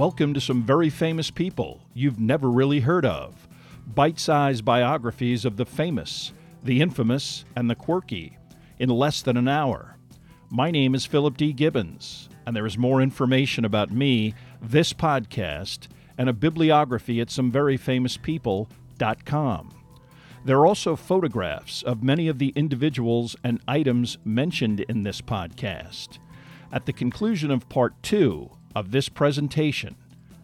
Welcome to some very famous people you've never really heard of. Bite sized biographies of the famous, the infamous, and the quirky in less than an hour. My name is Philip D. Gibbons, and there is more information about me, this podcast, and a bibliography at someveryfamouspeople.com. There are also photographs of many of the individuals and items mentioned in this podcast. At the conclusion of part two of this presentation,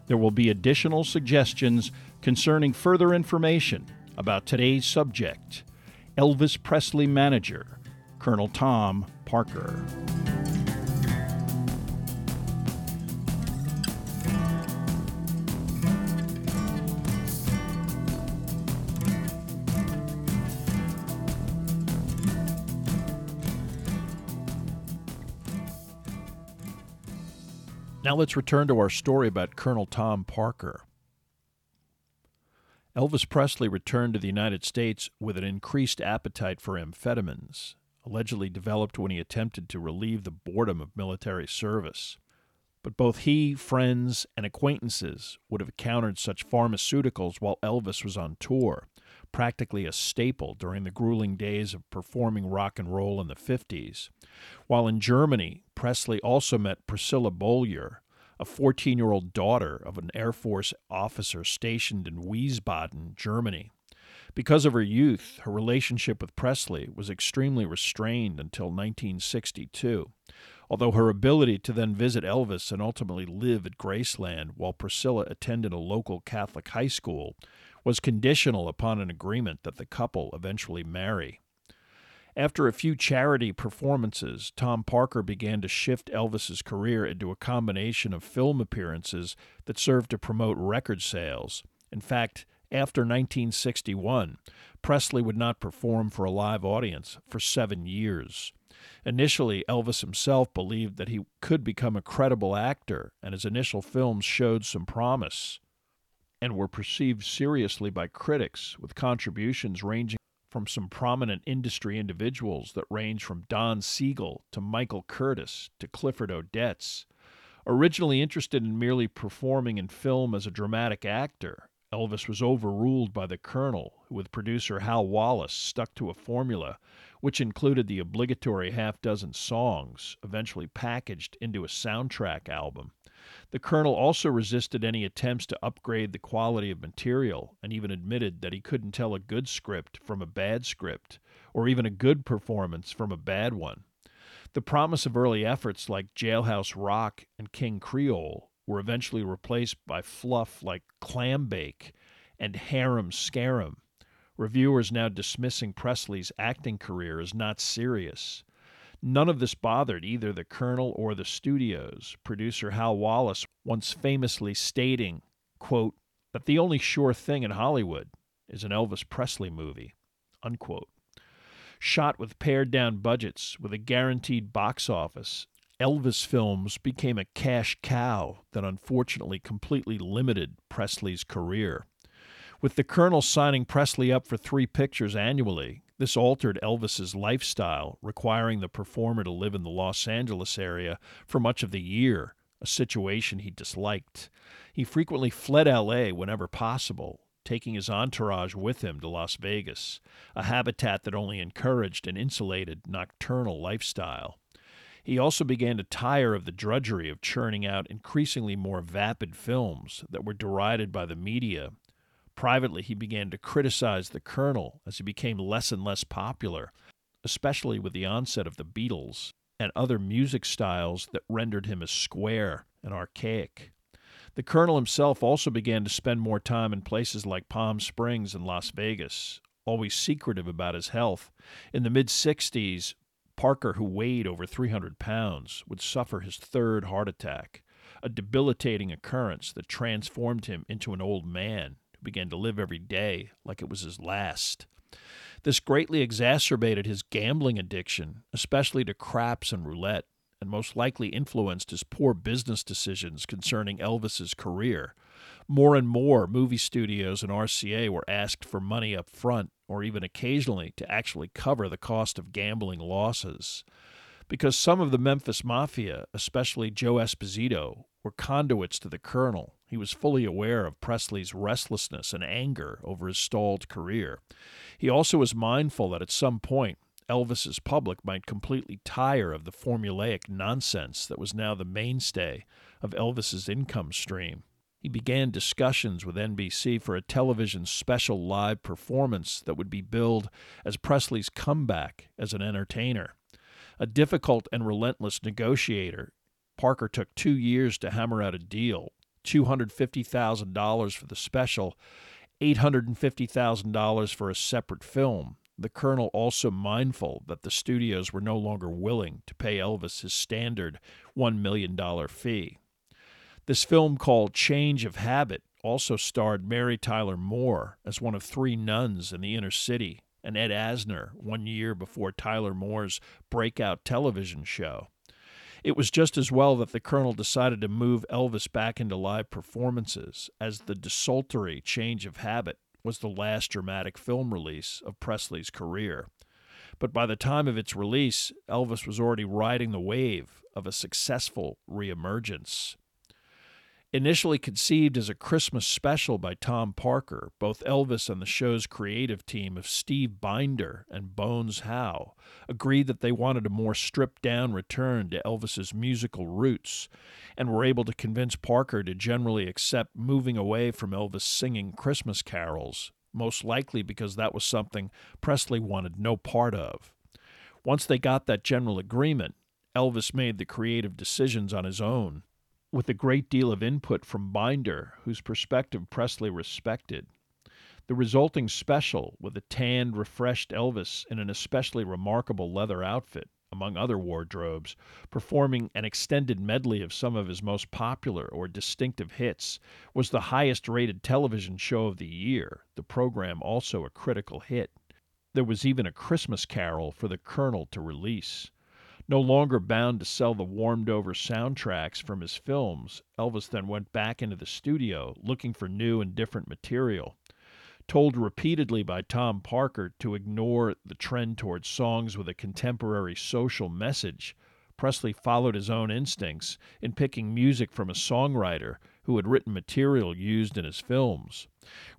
there will be additional suggestions concerning further information about today's subject Elvis Presley manager, Colonel Tom Parker. Now let's return to our story about Colonel Tom Parker. Elvis Presley returned to the United States with an increased appetite for amphetamines, allegedly developed when he attempted to relieve the boredom of military service. But both he, friends, and acquaintances would have encountered such pharmaceuticals while Elvis was on tour, practically a staple during the grueling days of performing rock and roll in the 50s. While in Germany, Presley also met Priscilla Beaulieu, a 14 year old daughter of an Air Force officer stationed in Wiesbaden, Germany. Because of her youth, her relationship with Presley was extremely restrained until 1962, although her ability to then visit Elvis and ultimately live at Graceland while Priscilla attended a local Catholic high school was conditional upon an agreement that the couple eventually marry. After a few charity performances, Tom Parker began to shift Elvis's career into a combination of film appearances that served to promote record sales. In fact, after 1961, Presley would not perform for a live audience for seven years. Initially, Elvis himself believed that he could become a credible actor, and his initial films showed some promise and were perceived seriously by critics, with contributions ranging from some prominent industry individuals that range from Don Siegel to Michael Curtiz to Clifford Odets. Originally interested in merely performing in film as a dramatic actor, Elvis was overruled by the Colonel, who, with producer Hal Wallis, stuck to a formula which included the obligatory half dozen songs, eventually packaged into a soundtrack album. The Colonel also resisted any attempts to upgrade the quality of material and even admitted that he couldn't tell a good script from a bad script, or even a good performance from a bad one. The promise of early efforts like Jailhouse Rock and King Creole were eventually replaced by fluff like Clambake and Harum Scarum. Reviewers now dismissing Presley's acting career as not serious. None of this bothered either the Colonel or the studios, producer Hal Wallis once famously stating, quote, that the only sure thing in Hollywood is an Elvis Presley movie. Unquote. Shot with pared down budgets, with a guaranteed box office, Elvis films became a cash cow that unfortunately completely limited Presley's career. With the Colonel signing Presley up for three pictures annually, this altered Elvis's lifestyle, requiring the performer to live in the Los Angeles area for much of the year, a situation he disliked. He frequently fled LA whenever possible, taking his entourage with him to Las Vegas, a habitat that only encouraged an insulated nocturnal lifestyle. He also began to tire of the drudgery of churning out increasingly more vapid films that were derided by the media Privately, he began to criticize the Colonel as he became less and less popular, especially with the onset of the Beatles and other music styles that rendered him as square and archaic. The Colonel himself also began to spend more time in places like Palm Springs and Las Vegas, always secretive about his health. In the mid 60s, Parker, who weighed over 300 pounds, would suffer his third heart attack, a debilitating occurrence that transformed him into an old man who began to live every day like it was his last. This greatly exacerbated his gambling addiction, especially to craps and roulette, and most likely influenced his poor business decisions concerning Elvis's career. More and more movie studios and RCA were asked for money up front, or even occasionally to actually cover the cost of gambling losses. Because some of the Memphis Mafia, especially Joe Esposito, were conduits to the Colonel, he was fully aware of Presley's restlessness and anger over his stalled career. He also was mindful that at some point Elvis's public might completely tire of the formulaic nonsense that was now the mainstay of Elvis's income stream. He began discussions with NBC for a television special live performance that would be billed as Presley's comeback as an entertainer. A difficult and relentless negotiator, Parker took two years to hammer out a deal $250,000 for the special, $850,000 for a separate film. The Colonel also mindful that the studios were no longer willing to pay Elvis his standard $1 million fee. This film called Change of Habit also starred Mary Tyler Moore as one of three nuns in the inner city and Ed Asner one year before Tyler Moore's breakout television show. It was just as well that the Colonel decided to move Elvis back into live performances, as the desultory change of habit was the last dramatic film release of Presley's career. But by the time of its release, Elvis was already riding the wave of a successful reemergence. Initially conceived as a Christmas special by Tom Parker, both Elvis and the show's creative team of Steve Binder and Bones Howe agreed that they wanted a more stripped down return to Elvis's musical roots and were able to convince Parker to generally accept moving away from Elvis singing Christmas carols, most likely because that was something Presley wanted no part of. Once they got that general agreement, Elvis made the creative decisions on his own with a great deal of input from Binder, whose perspective Presley respected. The resulting special, with a tanned, refreshed Elvis in an especially remarkable leather outfit, among other wardrobes, performing an extended medley of some of his most popular or distinctive hits, was the highest rated television show of the year, the program also a critical hit. There was even a Christmas carol for the Colonel to release. No longer bound to sell the warmed over soundtracks from his films, Elvis then went back into the studio looking for new and different material. Told repeatedly by Tom Parker to ignore the trend towards songs with a contemporary social message, Presley followed his own instincts in picking music from a songwriter who had written material used in his films.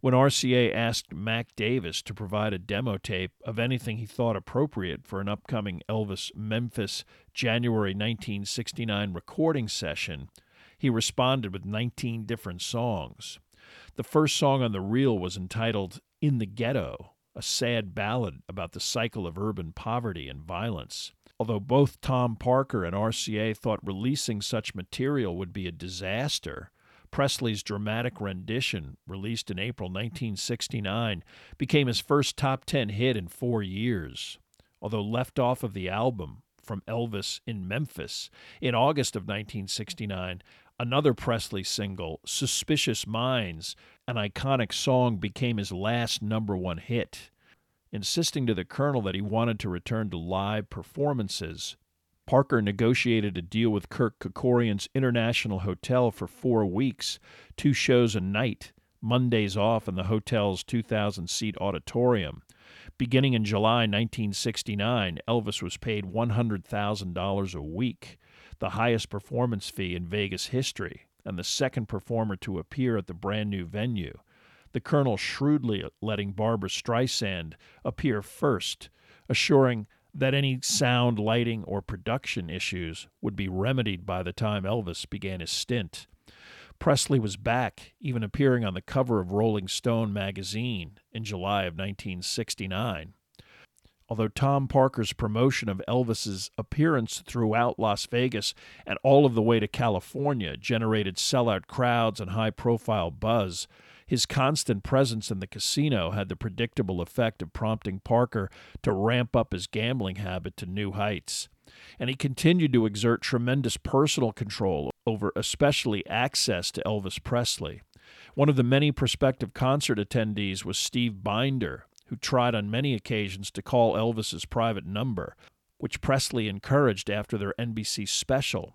When RCA asked Mac Davis to provide a demo tape of anything he thought appropriate for an upcoming Elvis Memphis January 1969 recording session, he responded with 19 different songs. The first song on the reel was entitled In the Ghetto, a sad ballad about the cycle of urban poverty and violence. Although both Tom Parker and RCA thought releasing such material would be a disaster, Presley's dramatic rendition, released in April 1969, became his first top 10 hit in four years. Although left off of the album from Elvis in Memphis in August of 1969, another Presley single, Suspicious Minds, an iconic song, became his last number one hit. Insisting to the Colonel that he wanted to return to live performances, Parker negotiated a deal with Kirk Kerkorian's International Hotel for four weeks, two shows a night, Mondays off in the hotel's 2,000 seat auditorium. Beginning in July 1969, Elvis was paid $100,000 a week, the highest performance fee in Vegas history, and the second performer to appear at the brand new venue. The Colonel shrewdly letting Barbra Streisand appear first, assuring that any sound, lighting, or production issues would be remedied by the time Elvis began his stint. Presley was back, even appearing on the cover of Rolling Stone magazine in July of 1969. Although Tom Parker's promotion of Elvis's appearance throughout Las Vegas and all of the way to California generated sellout crowds and high profile buzz, his constant presence in the casino had the predictable effect of prompting Parker to ramp up his gambling habit to new heights. And he continued to exert tremendous personal control over especially access to Elvis Presley. One of the many prospective concert attendees was Steve Binder, who tried on many occasions to call Elvis's private number, which Presley encouraged after their NBC special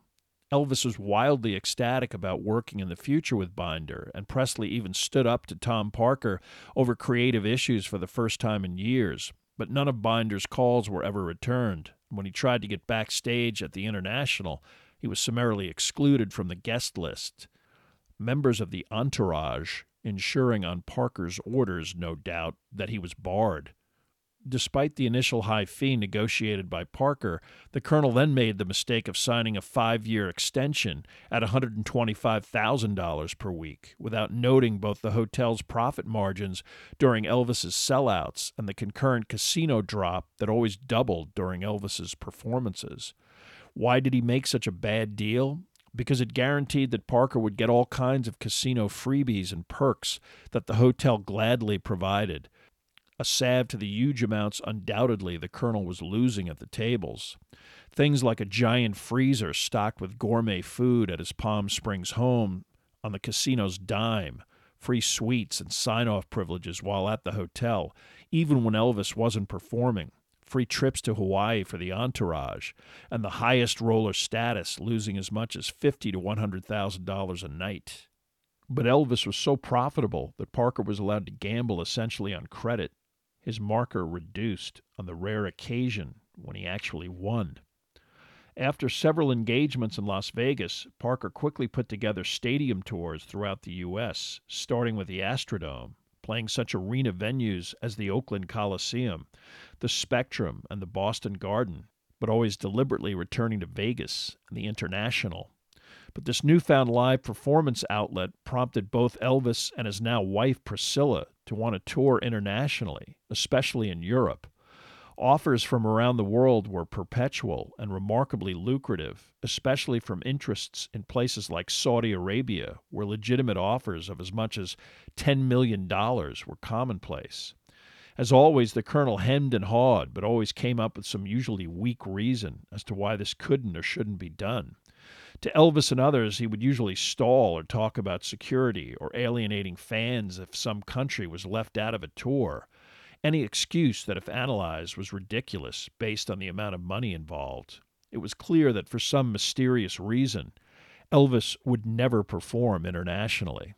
Elvis was wildly ecstatic about working in the future with Binder, and Presley even stood up to Tom Parker over creative issues for the first time in years. But none of Binder's calls were ever returned, When he tried to get backstage at the International, he was summarily excluded from the guest list. Members of the entourage ensuring on Parker's orders, no doubt, that he was barred. Despite the initial high fee negotiated by Parker, the colonel then made the mistake of signing a five year extension at $125,000 per week, without noting both the hotel's profit margins during Elvis's sellouts and the concurrent casino drop that always doubled during Elvis's performances. Why did he make such a bad deal? Because it guaranteed that Parker would get all kinds of casino freebies and perks that the hotel gladly provided a salve to the huge amounts undoubtedly the colonel was losing at the tables. Things like a giant freezer stocked with gourmet food at his Palm Springs home on the casino's dime, free suites and sign off privileges while at the hotel, even when Elvis wasn't performing, free trips to Hawaii for the entourage, and the highest roller status losing as much as fifty to one hundred thousand dollars a night. But Elvis was so profitable that Parker was allowed to gamble essentially on credit his marker reduced on the rare occasion when he actually won. After several engagements in Las Vegas, Parker quickly put together stadium tours throughout the U.S., starting with the Astrodome, playing such arena venues as the Oakland Coliseum, the Spectrum, and the Boston Garden, but always deliberately returning to Vegas and the International. But this newfound live performance outlet prompted both Elvis and his now wife Priscilla to want to tour internationally, especially in Europe. Offers from around the world were perpetual and remarkably lucrative, especially from interests in places like Saudi Arabia, where legitimate offers of as much as $10 million were commonplace. As always, the colonel hemmed and hawed, but always came up with some usually weak reason as to why this couldn't or shouldn't be done. To Elvis and others, he would usually stall or talk about security or alienating fans if some country was left out of a tour. Any excuse that, if analyzed, was ridiculous based on the amount of money involved. It was clear that for some mysterious reason, Elvis would never perform internationally.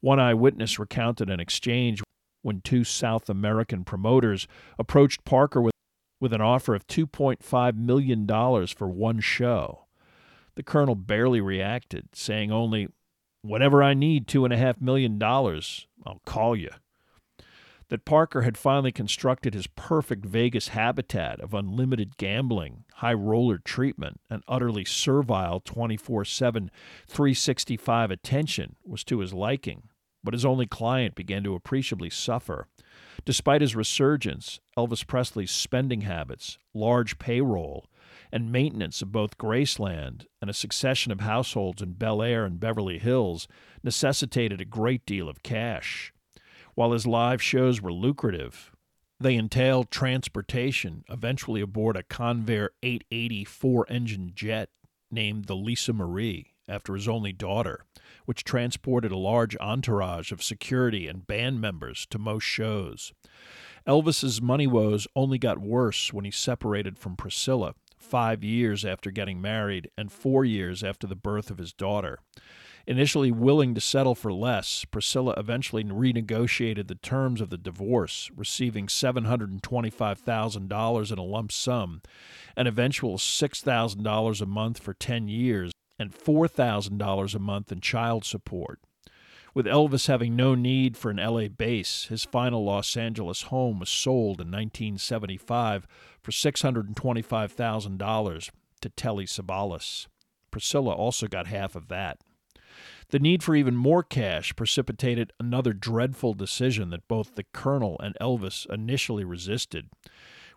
One eyewitness recounted an exchange when two South American promoters approached Parker with, with an offer of $2.5 million for one show. The colonel barely reacted, saying only, Whenever I need two and a half million dollars, I'll call you. That Parker had finally constructed his perfect Vegas habitat of unlimited gambling, high roller treatment, and utterly servile 24 7, 365 attention was to his liking, but his only client began to appreciably suffer. Despite his resurgence, Elvis Presley's spending habits, large payroll, and maintenance of both Graceland and a succession of households in Bel Air and Beverly Hills necessitated a great deal of cash. While his live shows were lucrative, they entailed transportation, eventually aboard a Convair 880 four engine jet named the Lisa Marie after his only daughter, which transported a large entourage of security and band members to most shows. Elvis's money woes only got worse when he separated from Priscilla, five years after getting married and four years after the birth of his daughter. Initially willing to settle for less, Priscilla eventually renegotiated the terms of the divorce, receiving $725,000 in a lump sum, an eventual $6,000 a month for 10 years, and $4,000 a month in child support. With Elvis having no need for an LA base, his final Los Angeles home was sold in 1975 for $625,000 to Telly Savalas. Priscilla also got half of that. The need for even more cash precipitated another dreadful decision that both the Colonel and Elvis initially resisted.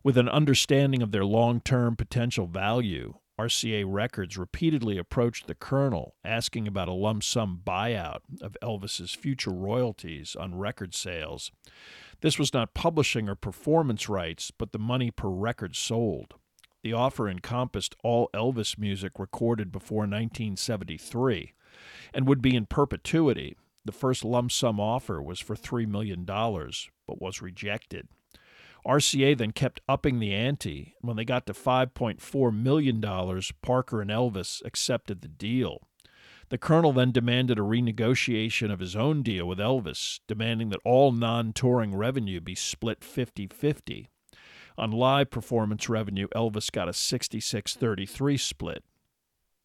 With an understanding of their long term potential value, RCA Records repeatedly approached the Colonel asking about a lump sum buyout of Elvis's future royalties on record sales. This was not publishing or performance rights, but the money per record sold. The offer encompassed all Elvis music recorded before 1973 and would be in perpetuity. The first lump sum offer was for $3 million, but was rejected. RCA then kept upping the ante. When they got to $5.4 million, Parker and Elvis accepted the deal. The colonel then demanded a renegotiation of his own deal with Elvis, demanding that all non touring revenue be split 50 50. On live performance revenue, Elvis got a 66 33 split.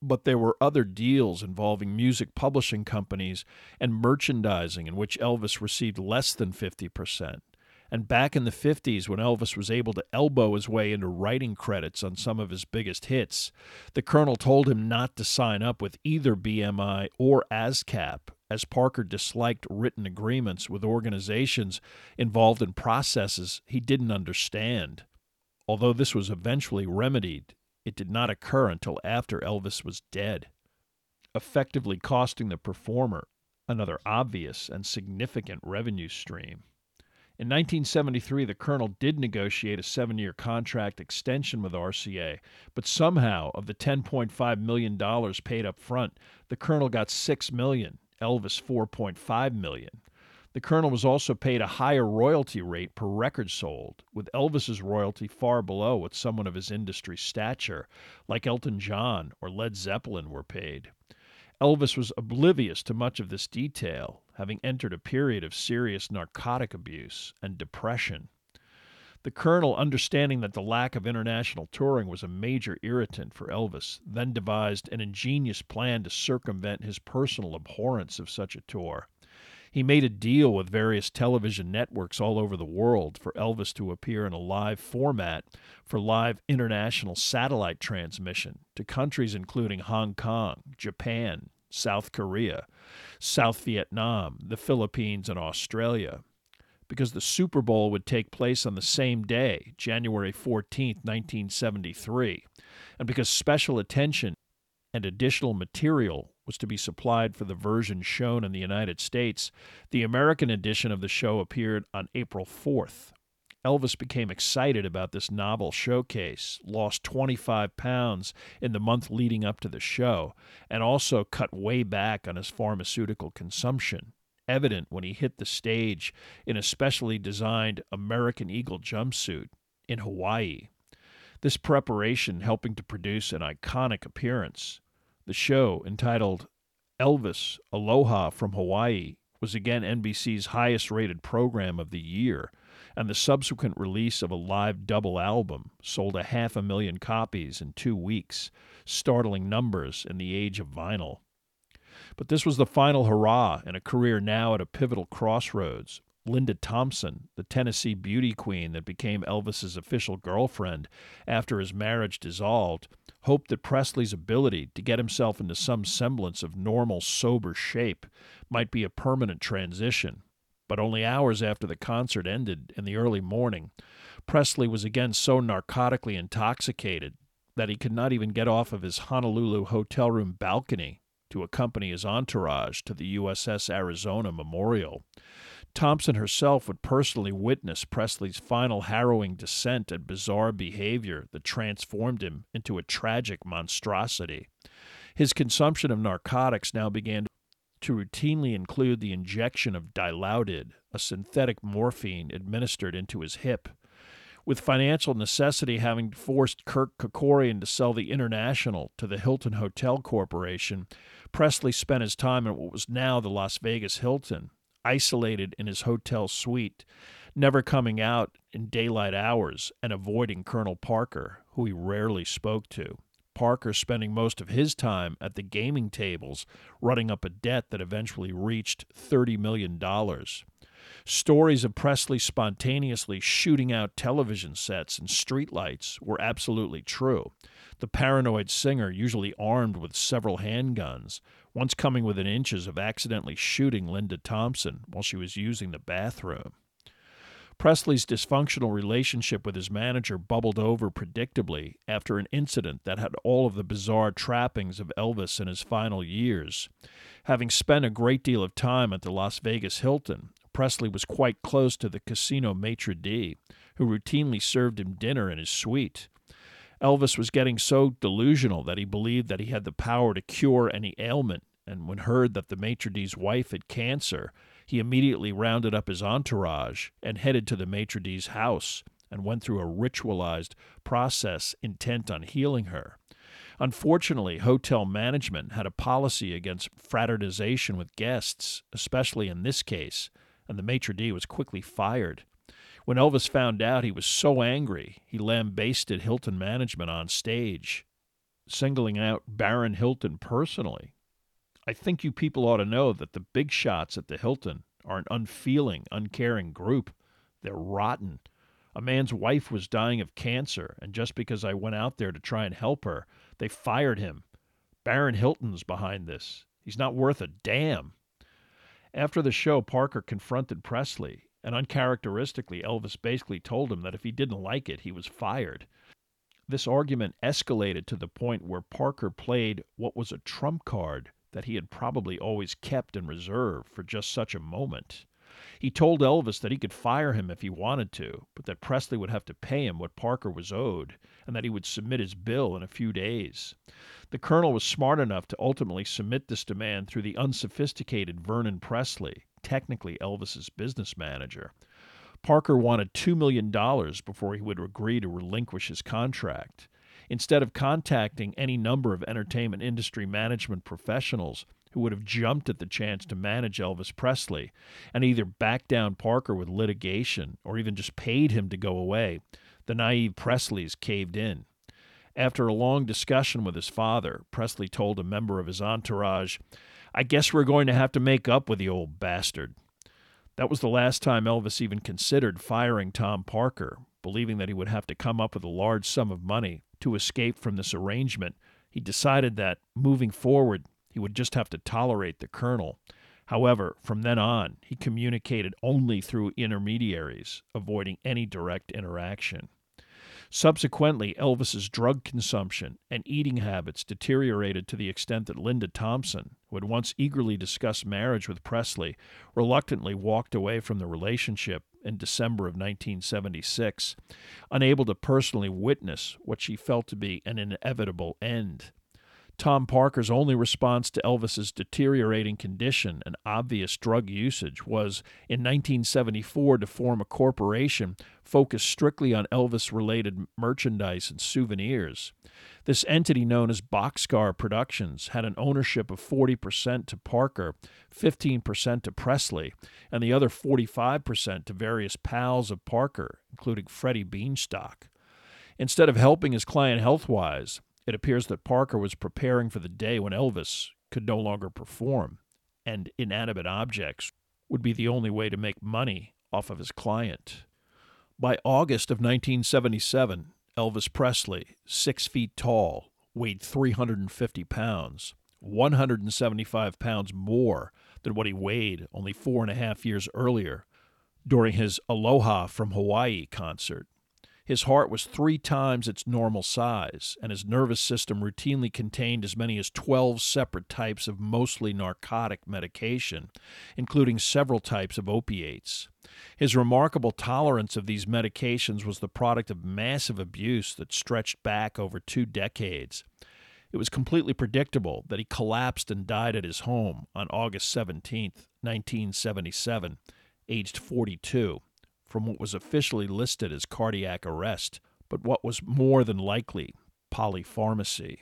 But there were other deals involving music publishing companies and merchandising in which Elvis received less than 50%. And back in the 50s, when Elvis was able to elbow his way into writing credits on some of his biggest hits, the Colonel told him not to sign up with either BMI or ASCAP, as Parker disliked written agreements with organizations involved in processes he didn't understand. Although this was eventually remedied, it did not occur until after Elvis was dead, effectively costing the performer another obvious and significant revenue stream. In 1973, the colonel did negotiate a seven year contract extension with RCA, but somehow, of the $10.5 million paid up front, the colonel got 6 million, Elvis 4.5 million. The colonel was also paid a higher royalty rate per record sold, with Elvis's royalty far below what someone of his industry stature, like Elton John or Led Zeppelin, were paid. Elvis was oblivious to much of this detail, having entered a period of serious narcotic abuse and depression. The colonel, understanding that the lack of international touring was a major irritant for Elvis, then devised an ingenious plan to circumvent his personal abhorrence of such a tour. He made a deal with various television networks all over the world for Elvis to appear in a live format for live international satellite transmission to countries including Hong Kong, Japan, South Korea, South Vietnam, the Philippines, and Australia. Because the Super Bowl would take place on the same day, January 14, 1973, and because special attention and additional material was to be supplied for the version shown in the United States, the American edition of the show appeared on April 4th. Elvis became excited about this novel showcase, lost 25 pounds in the month leading up to the show, and also cut way back on his pharmaceutical consumption, evident when he hit the stage in a specially designed American Eagle jumpsuit in Hawaii. This preparation helping to produce an iconic appearance. The show, entitled Elvis Aloha from Hawaii, was again NBC's highest rated program of the year, and the subsequent release of a live double album sold a half a million copies in two weeks, startling numbers in the age of vinyl. But this was the final hurrah in a career now at a pivotal crossroads, Linda Thompson, the Tennessee beauty queen that became Elvis's official girlfriend after his marriage dissolved, hoped that Presley's ability to get himself into some semblance of normal, sober shape might be a permanent transition. But only hours after the concert ended in the early morning, Presley was again so narcotically intoxicated that he could not even get off of his Honolulu hotel room balcony to accompany his entourage to the USS Arizona Memorial. Thompson herself would personally witness Presley's final harrowing descent and bizarre behavior that transformed him into a tragic monstrosity. His consumption of narcotics now began to routinely include the injection of Dilaudid, a synthetic morphine administered into his hip. With financial necessity having forced Kirk Kerkorian to sell the International to the Hilton Hotel Corporation, Presley spent his time at what was now the Las Vegas Hilton, isolated in his hotel suite, never coming out in daylight hours and avoiding Colonel Parker, who he rarely spoke to. Parker spending most of his time at the gaming tables, running up a debt that eventually reached $30 million. Stories of Presley spontaneously shooting out television sets and streetlights were absolutely true. The paranoid singer, usually armed with several handguns, once coming within inches of accidentally shooting Linda Thompson while she was using the bathroom. Presley's dysfunctional relationship with his manager bubbled over predictably after an incident that had all of the bizarre trappings of Elvis in his final years. Having spent a great deal of time at the Las Vegas Hilton, Presley was quite close to the casino maitre d', who routinely served him dinner in his suite. Elvis was getting so delusional that he believed that he had the power to cure any ailment, and when heard that the maitre d's wife had cancer, he immediately rounded up his entourage and headed to the maitre d's house and went through a ritualized process intent on healing her. Unfortunately, hotel management had a policy against fraternization with guests, especially in this case, and the maitre d' was quickly fired. When Elvis found out, he was so angry he lambasted Hilton management on stage, singling out Baron Hilton personally. I think you people ought to know that the big shots at the Hilton are an unfeeling, uncaring group. They're rotten. A man's wife was dying of cancer, and just because I went out there to try and help her, they fired him. Baron Hilton's behind this. He's not worth a damn. After the show, Parker confronted Presley, and uncharacteristically, Elvis basically told him that if he didn't like it, he was fired. This argument escalated to the point where Parker played what was a trump card that he had probably always kept in reserve for just such a moment. He told Elvis that he could fire him if he wanted to, but that Presley would have to pay him what Parker was owed, and that he would submit his bill in a few days. The colonel was smart enough to ultimately submit this demand through the unsophisticated Vernon Presley, technically Elvis's business manager. Parker wanted $2 million before he would agree to relinquish his contract. Instead of contacting any number of entertainment industry management professionals who would have jumped at the chance to manage Elvis Presley and either backed down Parker with litigation or even just paid him to go away, the naive Presleys caved in. After a long discussion with his father, Presley told a member of his entourage, I guess we're going to have to make up with the old bastard. That was the last time Elvis even considered firing Tom Parker, believing that he would have to come up with a large sum of money to escape from this arrangement, he decided that, moving forward, he would just have to tolerate the colonel. However, from then on, he communicated only through intermediaries, avoiding any direct interaction. Subsequently, Elvis's drug consumption and eating habits deteriorated to the extent that Linda Thompson, who had once eagerly discussed marriage with Presley, reluctantly walked away from the relationship in December of 1976, unable to personally witness what she felt to be an inevitable end. Tom Parker's only response to Elvis's deteriorating condition and obvious drug usage was in 1974 to form a corporation focused strictly on Elvis related merchandise and souvenirs. This entity, known as Boxcar Productions, had an ownership of 40% to Parker, 15% to Presley, and the other 45% to various pals of Parker, including Freddy Bienstock. Instead of helping his client health wise, it appears that Parker was preparing for the day when Elvis could no longer perform, and inanimate objects would be the only way to make money off of his client. By August of 1977, Elvis Presley, six feet tall, weighed 350 pounds, 175 pounds more than what he weighed only four and a half years earlier during his Aloha from Hawaii concert. His heart was three times its normal size, and his nervous system routinely contained as many as 12 separate types of mostly narcotic medication, including several types of opiates. His remarkable tolerance of these medications was the product of massive abuse that stretched back over two decades. It was completely predictable that he collapsed and died at his home on August 17, 1977, aged 42 from what was officially listed as cardiac arrest, but what was more than likely polypharmacy.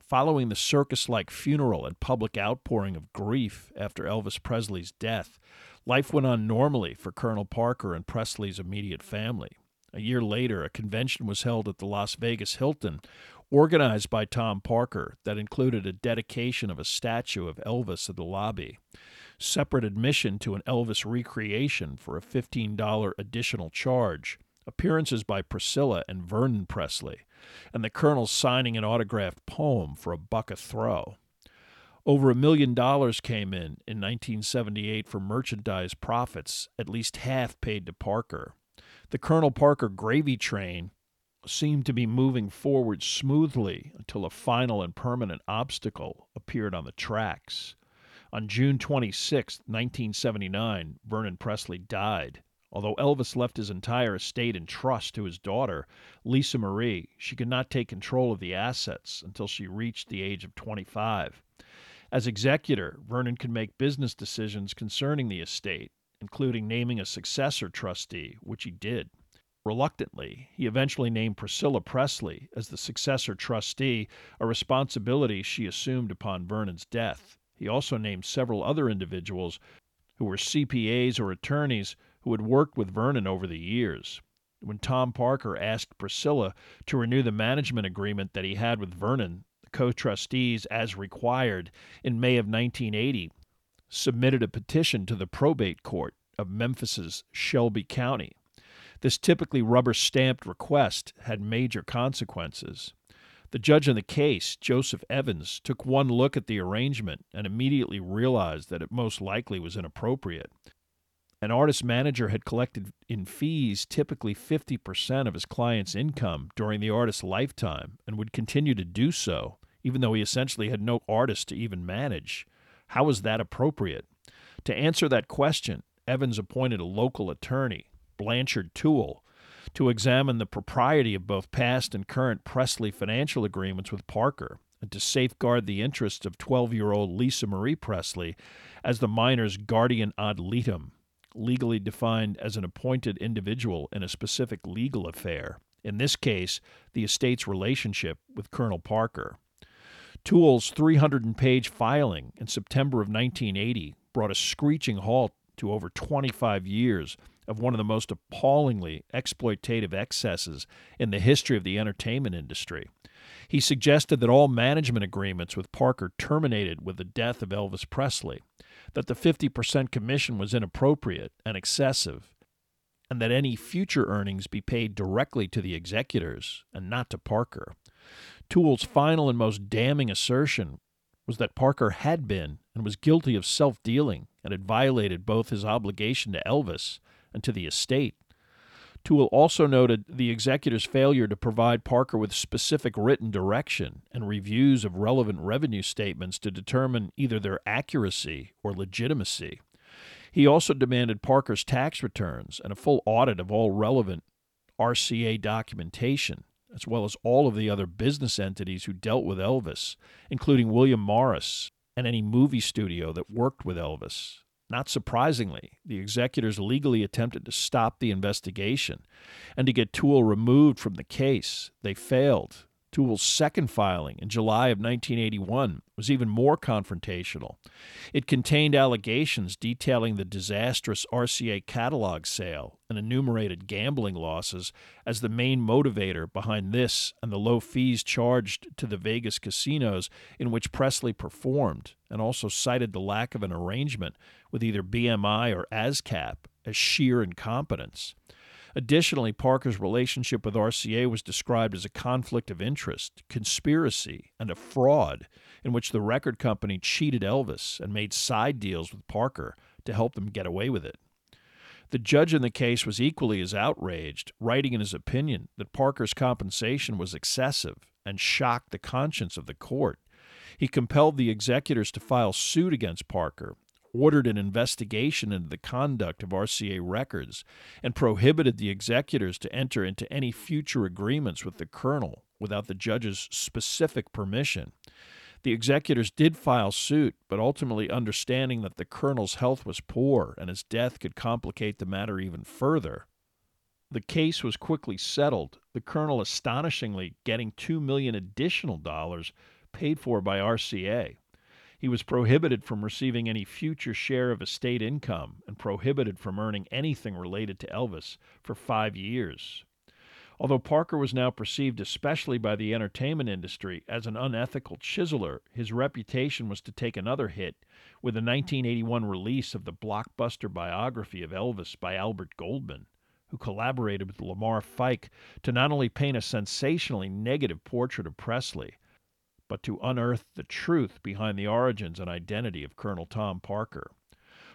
Following the circus like funeral and public outpouring of grief after Elvis Presley's death, life went on normally for Colonel Parker and Presley's immediate family. A year later, a convention was held at the Las Vegas Hilton, organized by Tom Parker, that included a dedication of a statue of Elvis in the lobby separate admission to an Elvis recreation for a $15 additional charge, appearances by Priscilla and Vernon Presley, and the Colonel signing an autographed poem for a buck a throw. Over a million dollars came in in 1978 for merchandise profits, at least half paid to Parker. The Colonel Parker gravy train seemed to be moving forward smoothly until a final and permanent obstacle appeared on the tracks. On June 26, 1979, Vernon Presley died. Although Elvis left his entire estate in trust to his daughter, Lisa Marie, she could not take control of the assets until she reached the age of 25. As executor, Vernon could make business decisions concerning the estate, including naming a successor trustee, which he did. Reluctantly, he eventually named Priscilla Presley as the successor trustee, a responsibility she assumed upon Vernon's death. He also named several other individuals who were CPAs or attorneys who had worked with Vernon over the years. When Tom Parker asked Priscilla to renew the management agreement that he had with Vernon, the co trustees, as required, in May of 1980, submitted a petition to the probate court of Memphis's Shelby County. This typically rubber stamped request had major consequences. The judge in the case, Joseph Evans, took one look at the arrangement and immediately realized that it most likely was inappropriate. An artist manager had collected in fees typically 50% of his client's income during the artist's lifetime and would continue to do so, even though he essentially had no artist to even manage. How was that appropriate? To answer that question, Evans appointed a local attorney, Blanchard Tual, to examine the propriety of both past and current Presley financial agreements with Parker and to safeguard the interests of 12 year old Lisa Marie Presley as the minor's guardian ad litem, legally defined as an appointed individual in a specific legal affair, in this case, the estate's relationship with Colonel Parker. Tual's 300 page filing in September of 1980 brought a screeching halt to over 25 years of one of the most appallingly exploitative excesses in the history of the entertainment industry. He suggested that all management agreements with Parker terminated with the death of Elvis Presley, that the 50% commission was inappropriate and excessive, and that any future earnings be paid directly to the executors and not to Parker. Tual's final and most damning assertion was that Parker had been and was guilty of self dealing and had violated both his obligation to Elvis and to the estate. Tual also noted the executor's failure to provide Parker with specific written direction and reviews of relevant revenue statements to determine either their accuracy or legitimacy. He also demanded Parker's tax returns and a full audit of all relevant RCA documentation, as well as all of the other business entities who dealt with Elvis, including William Morris and any movie studio that worked with Elvis. Not surprisingly, the executors legally attempted to stop the investigation and to get Tual removed from the case. They failed. Tual's second filing in July of 1981 was even more confrontational. It contained allegations detailing the disastrous RCA catalog sale and enumerated gambling losses as the main motivator behind this and the low fees charged to the Vegas casinos in which Presley performed, and also cited the lack of an arrangement with either BMI or ASCAP as sheer incompetence. Additionally, Parker's relationship with RCA was described as a conflict of interest, conspiracy, and a fraud in which the record company cheated Elvis and made side deals with Parker to help them get away with it. The judge in the case was equally as outraged, writing in his opinion that Parker's compensation was excessive and shocked the conscience of the court. He compelled the executors to file suit against Parker ordered an investigation into the conduct of RCA Records and prohibited the executors to enter into any future agreements with the Colonel without the judge's specific permission. The executors did file suit, but ultimately understanding that the Colonel's health was poor and his death could complicate the matter even further. The case was quickly settled, the Colonel astonishingly getting two million additional dollars paid for by RCA. He was prohibited from receiving any future share of estate income and prohibited from earning anything related to Elvis for five years. Although Parker was now perceived, especially by the entertainment industry, as an unethical chiseler, his reputation was to take another hit with the 1981 release of the blockbuster biography of Elvis by Albert Goldman, who collaborated with Lamar Fike to not only paint a sensationally negative portrait of Presley, but to unearth the truth behind the origins and identity of Colonel Tom Parker.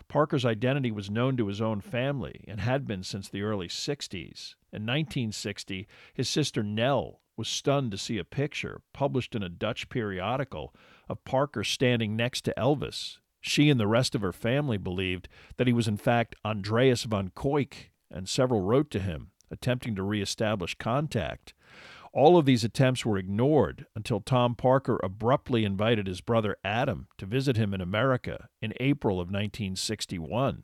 Parker's identity was known to his own family and had been since the early 60s. In 1960, his sister Nell was stunned to see a picture, published in a Dutch periodical, of Parker standing next to Elvis. She and the rest of her family believed that he was in fact Andreas von Kuijk, and several wrote to him, attempting to reestablish contact. All of these attempts were ignored until Tom Parker abruptly invited his brother Adam to visit him in America in April of 1961.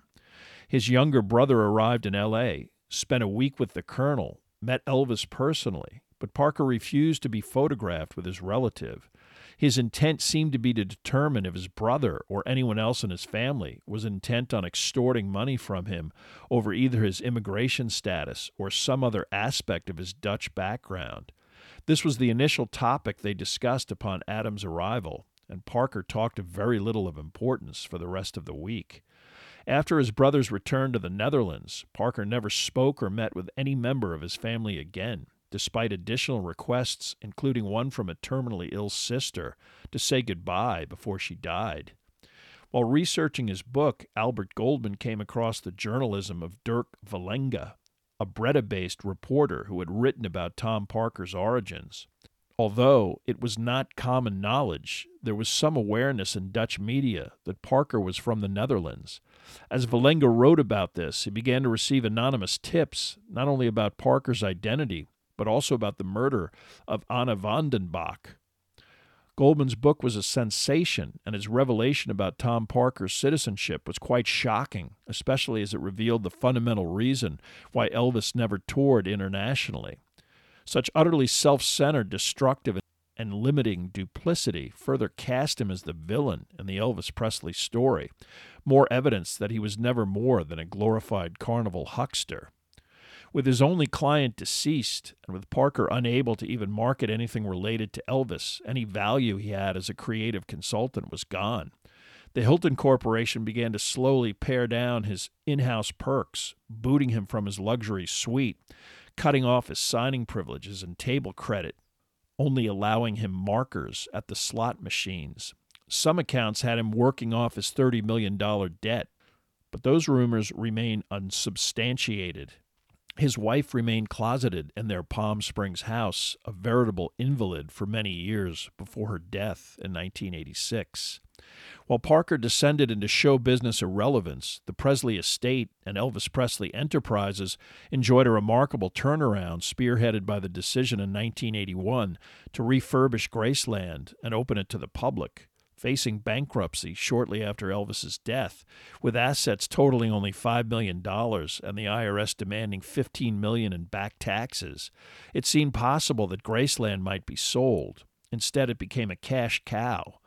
His younger brother arrived in L.A., spent a week with the colonel, met Elvis personally, but Parker refused to be photographed with his relative. His intent seemed to be to determine if his brother or anyone else in his family was intent on extorting money from him over either his immigration status or some other aspect of his Dutch background. This was the initial topic they discussed upon Adams' arrival, and Parker talked of very little of importance for the rest of the week. After his brother's return to the Netherlands, Parker never spoke or met with any member of his family again despite additional requests, including one from a terminally ill sister, to say goodbye before she died. While researching his book, Albert Goldman came across the journalism of Dirk Vellenga, a Breda based reporter who had written about Tom Parker's origins. Although it was not common knowledge, there was some awareness in Dutch media that Parker was from the Netherlands. As Vellenga wrote about this, he began to receive anonymous tips, not only about Parker's identity, but also about the murder of Anna van den Bach. Goldman's book was a sensation, and his revelation about Tom Parker's citizenship was quite shocking, especially as it revealed the fundamental reason why Elvis never toured internationally. Such utterly self centered, destructive, and limiting duplicity further cast him as the villain in the Elvis Presley story, more evidence that he was never more than a glorified carnival huckster. With his only client deceased, and with Parker unable to even market anything related to Elvis, any value he had as a creative consultant was gone. The Hilton Corporation began to slowly pare down his in house perks, booting him from his luxury suite, cutting off his signing privileges and table credit, only allowing him markers at the slot machines. Some accounts had him working off his $30 million debt, but those rumors remain unsubstantiated his wife remained closeted in their Palm Springs house, a veritable invalid for many years before her death in 1986. While Parker descended into show business irrelevance, the Presley estate and Elvis Presley Enterprises enjoyed a remarkable turnaround spearheaded by the decision in 1981 to refurbish Graceland and open it to the public facing bankruptcy shortly after Elvis's death, with assets totaling only $5 million and the IRS demanding 15 million in back taxes, it seemed possible that Graceland might be sold. Instead, it became a cash cow,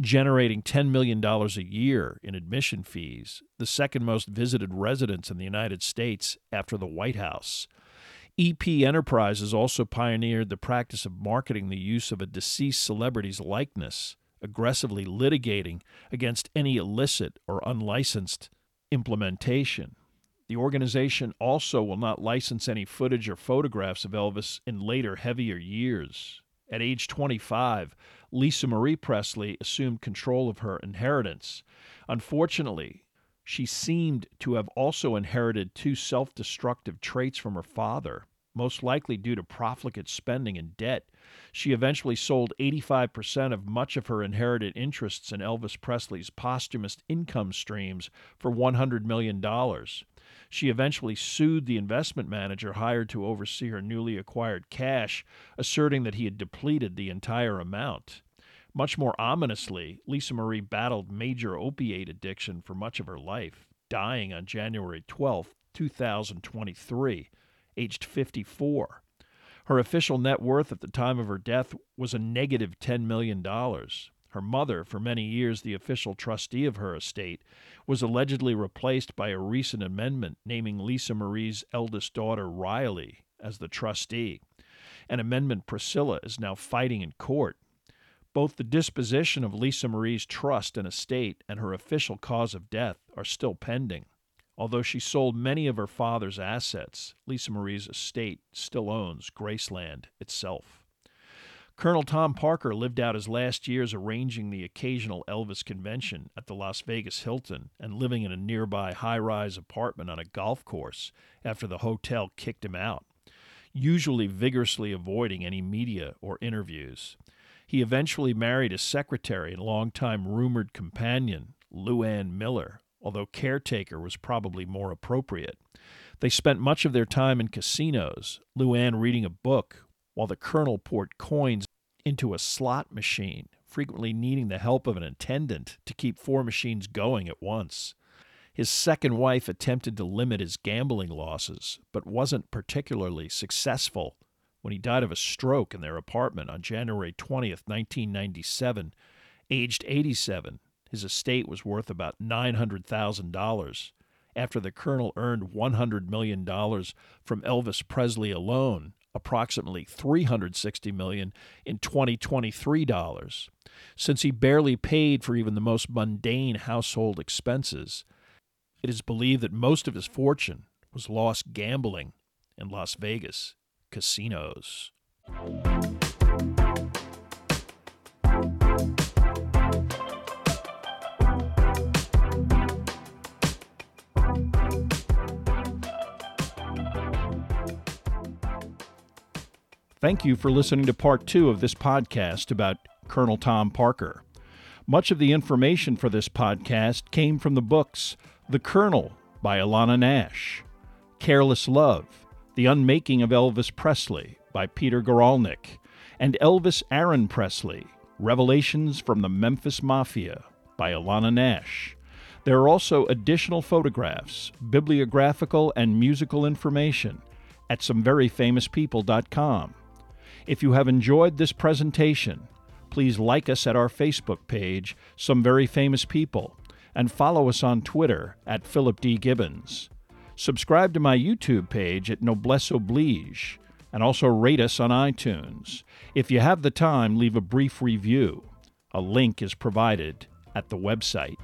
generating $10 million a year in admission fees, the second most visited residence in the United States after the White House. EP Enterprises also pioneered the practice of marketing the use of a deceased celebrity's likeness aggressively litigating against any illicit or unlicensed implementation. The organization also will not license any footage or photographs of Elvis in later, heavier years. At age 25, Lisa Marie Presley assumed control of her inheritance. Unfortunately, she seemed to have also inherited two self destructive traits from her father, most likely due to profligate spending and debt she eventually sold 85% of much of her inherited interests in Elvis Presley's posthumous income streams for $100 million. She eventually sued the investment manager hired to oversee her newly acquired cash, asserting that he had depleted the entire amount. Much more ominously, Lisa Marie battled major opiate addiction for much of her life, dying on January 12, 2023, aged 54. Her official net worth at the time of her death was a negative $10 million. Her mother, for many years the official trustee of her estate, was allegedly replaced by a recent amendment naming Lisa Marie's eldest daughter, Riley, as the trustee. An amendment Priscilla is now fighting in court. Both the disposition of Lisa Marie's trust and estate and her official cause of death are still pending. Although she sold many of her father's assets, Lisa Marie's estate still owns Graceland itself. Colonel Tom Parker lived out his last years arranging the occasional Elvis convention at the Las Vegas Hilton and living in a nearby high rise apartment on a golf course after the hotel kicked him out, usually vigorously avoiding any media or interviews. He eventually married his secretary and longtime rumored companion, Loanne Miller, although caretaker was probably more appropriate. They spent much of their time in casinos, Loanne reading a book, while the colonel poured coins into a slot machine, frequently needing the help of an attendant to keep four machines going at once. His second wife attempted to limit his gambling losses, but wasn't particularly successful. when he died of a stroke in their apartment on January 20th, 1997, aged 87. His estate was worth about $900,000 after the colonel earned $100 million from Elvis Presley alone, approximately $360 million in 2023 dollars. Since he barely paid for even the most mundane household expenses, it is believed that most of his fortune was lost gambling in Las Vegas casinos. Thank you for listening to part two of this podcast about Colonel Tom Parker. Much of the information for this podcast came from the books The Colonel by Alana Nash, Careless Love, The Unmaking of Elvis Presley by Peter Guralnick, and Elvis Aaron Presley, Revelations from the Memphis Mafia by Alana Nash. There are also additional photographs, bibliographical, and musical information at someveryfamouspeople.com. If you have enjoyed this presentation, please like us at our Facebook page, Some Very Famous People, and follow us on Twitter at Philip D. Gibbons. Subscribe to my YouTube page at Noblesse Oblige, and also rate us on iTunes. If you have the time, leave a brief review. A link is provided at the website.